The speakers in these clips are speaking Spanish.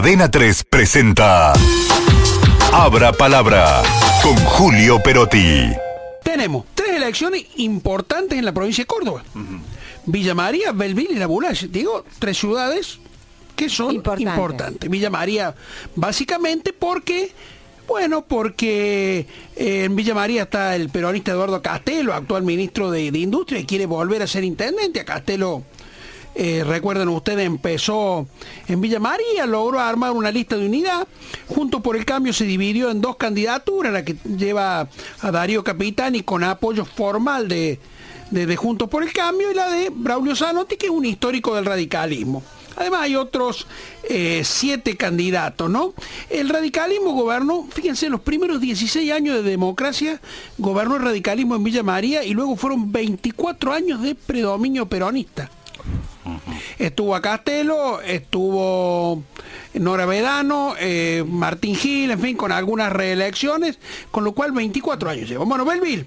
Adena 3 presenta Abra Palabra con Julio Perotti. Tenemos tres elecciones importantes en la provincia de Córdoba. Villa María, Belville y La Bulache. Digo, tres ciudades que son Importantes. importantes. Villa María, básicamente porque, bueno, porque eh, en Villa María está el peronista Eduardo Castelo, actual ministro de, de Industria, y quiere volver a ser intendente. A Castelo, eh, recuerden ustedes, empezó en Villa María, logró armar una lista de unidad. Junto por el Cambio se dividió en dos candidaturas, la que lleva a Darío Capitani con apoyo formal de, de, Juntos por el Cambio y la de Braulio Zanotti, que es un histórico del radicalismo. Además hay otros eh, siete candidatos, ¿no? El radicalismo gobernó, fíjense, los primeros 16 años de democracia gobernó el radicalismo en Villa María y luego fueron 24 años de predominio peronista. Estuvo a Castelo, estuvo Nora Vedano, eh, Martín Gil, en fin, con algunas reelecciones, con lo cual 24 años lleva. Bueno, Belville,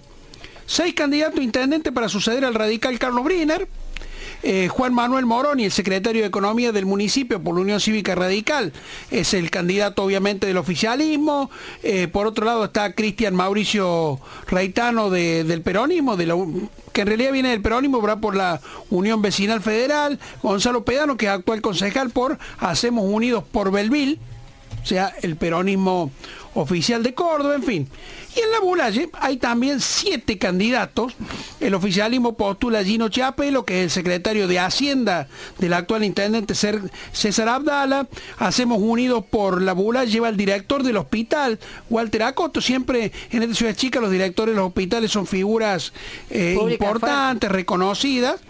seis candidatos a intendente para suceder al radical Carlos Briner. Eh, Juan Manuel Moroni, el secretario de Economía del municipio por la Unión Cívica Radical, es el candidato obviamente del oficialismo. Eh, por otro lado está Cristian Mauricio Reitano de- del peronismo, que en realidad viene del peronismo, va por la Unión Vecinal Federal. Gonzalo Pedano, que es actual concejal por Hacemos Unidos por Belville o sea, el peronismo oficial de Córdoba, en fin. Y en la Bulalle hay también siete candidatos. El oficialismo postula a Gino Chapelo, que es el secretario de Hacienda del actual intendente César Abdala. Hacemos Unidos por la Bulalle, lleva el director del hospital, Walter Acoto. Siempre en esta ciudad chica los directores de los hospitales son figuras eh, importantes, reconocidas.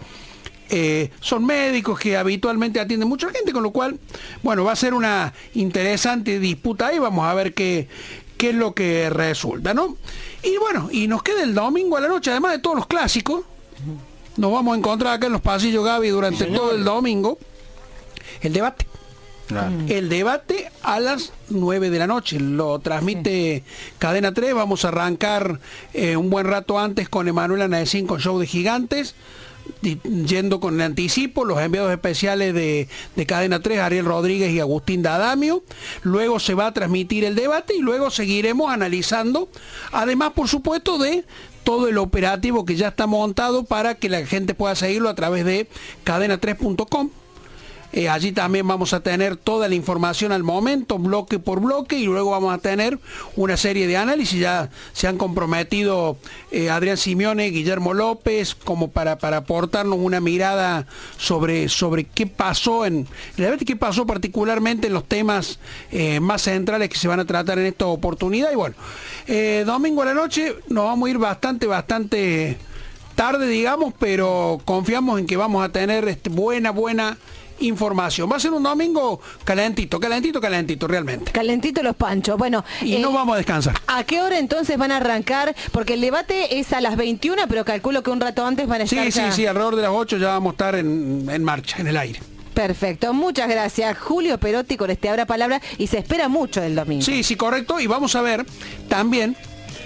Eh, son médicos que habitualmente atienden mucha gente, con lo cual, bueno, va a ser una interesante disputa ahí, vamos a ver qué, qué es lo que resulta, ¿no? Y bueno, y nos queda el domingo a la noche, además de todos los clásicos, nos vamos a encontrar acá en los pasillos Gaby durante todo el domingo, el debate. El debate a las 9 de la noche. Lo transmite Cadena 3. Vamos a arrancar eh, un buen rato antes con Emanuel Anacín con Show de Gigantes. Yendo con el anticipo, los enviados especiales de, de Cadena 3, Ariel Rodríguez y Agustín Dadamio. Luego se va a transmitir el debate y luego seguiremos analizando, además por supuesto de todo el operativo que ya está montado para que la gente pueda seguirlo a través de cadena3.com. Eh, allí también vamos a tener toda la información al momento, bloque por bloque, y luego vamos a tener una serie de análisis. Ya se han comprometido eh, Adrián Simeone, Guillermo López, como para, para aportarnos una mirada sobre, sobre qué pasó en, realmente qué pasó particularmente en los temas eh, más centrales que se van a tratar en esta oportunidad. Y bueno, domingo a la noche nos vamos a ir bastante, bastante tarde, digamos, pero confiamos en que vamos a tener este, buena, buena información. Va a ser un domingo calentito, calentito, calentito, realmente. Calentito los panchos. Bueno, Y eh, no vamos a descansar. ¿a qué hora entonces van a arrancar? Porque el debate es a las 21, pero calculo que un rato antes van a estar Sí, sí, ya. sí, alrededor de las 8 ya vamos a estar en, en marcha, en el aire. Perfecto, muchas gracias Julio Perotti con este Abra Palabra y se espera mucho el domingo. Sí, sí, correcto. Y vamos a ver también,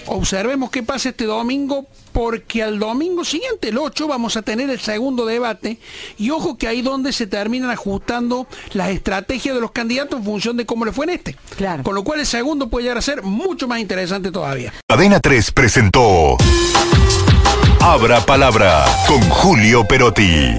observemos qué pasa este domingo, porque al domingo siguiente, el 8, vamos a tener el segundo debate. Y ojo que ahí donde se terminan ajustando las estrategias de los candidatos en función de cómo le fue en este. Claro. Con lo cual el segundo puede llegar a ser mucho más interesante todavía. Cadena 3 presentó Abra Palabra con Julio Perotti.